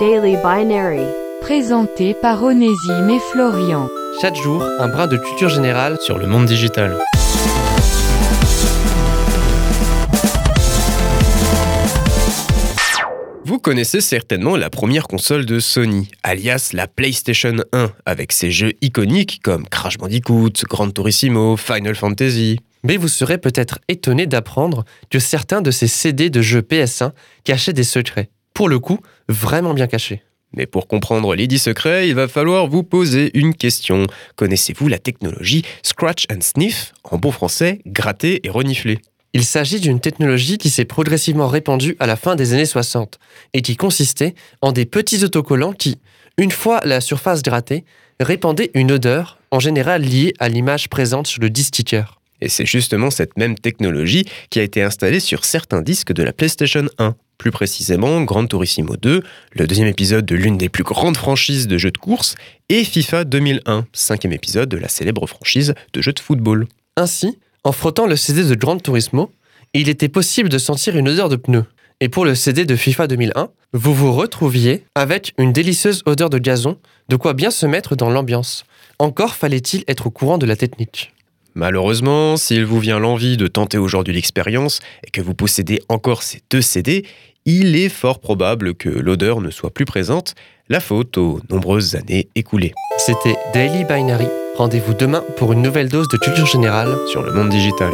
Daily Binary. Présenté par Onésime et Florian. Chaque jour, un brin de culture générale sur le monde digital. Vous connaissez certainement la première console de Sony, alias la PlayStation 1, avec ses jeux iconiques comme Crash Bandicoot, Gran Turismo, Final Fantasy. Mais vous serez peut-être étonné d'apprendre que certains de ces CD de jeux PS1 cachaient des secrets. Pour le coup, vraiment bien cachés. Mais pour comprendre les 10 secrets, il va falloir vous poser une question. Connaissez-vous la technologie Scratch and Sniff, en bon français, gratter et renifler? Il s'agit d'une technologie qui s'est progressivement répandue à la fin des années 60 et qui consistait en des petits autocollants qui, une fois la surface grattée, répandaient une odeur, en général liée à l'image présente sur le disque sticker. Et c'est justement cette même technologie qui a été installée sur certains disques de la PlayStation 1. Plus précisément, Gran Turismo 2, le deuxième épisode de l'une des plus grandes franchises de jeux de course, et FIFA 2001, cinquième épisode de la célèbre franchise de jeux de football. Ainsi, en frottant le CD de Gran Turismo, il était possible de sentir une odeur de pneu. Et pour le CD de FIFA 2001, vous vous retrouviez avec une délicieuse odeur de gazon, de quoi bien se mettre dans l'ambiance. Encore fallait-il être au courant de la technique. Malheureusement, s'il vous vient l'envie de tenter aujourd'hui l'expérience et que vous possédez encore ces deux CD, il est fort probable que l'odeur ne soit plus présente, la faute aux nombreuses années écoulées. C'était Daily Binary. Rendez-vous demain pour une nouvelle dose de culture générale sur le monde digital.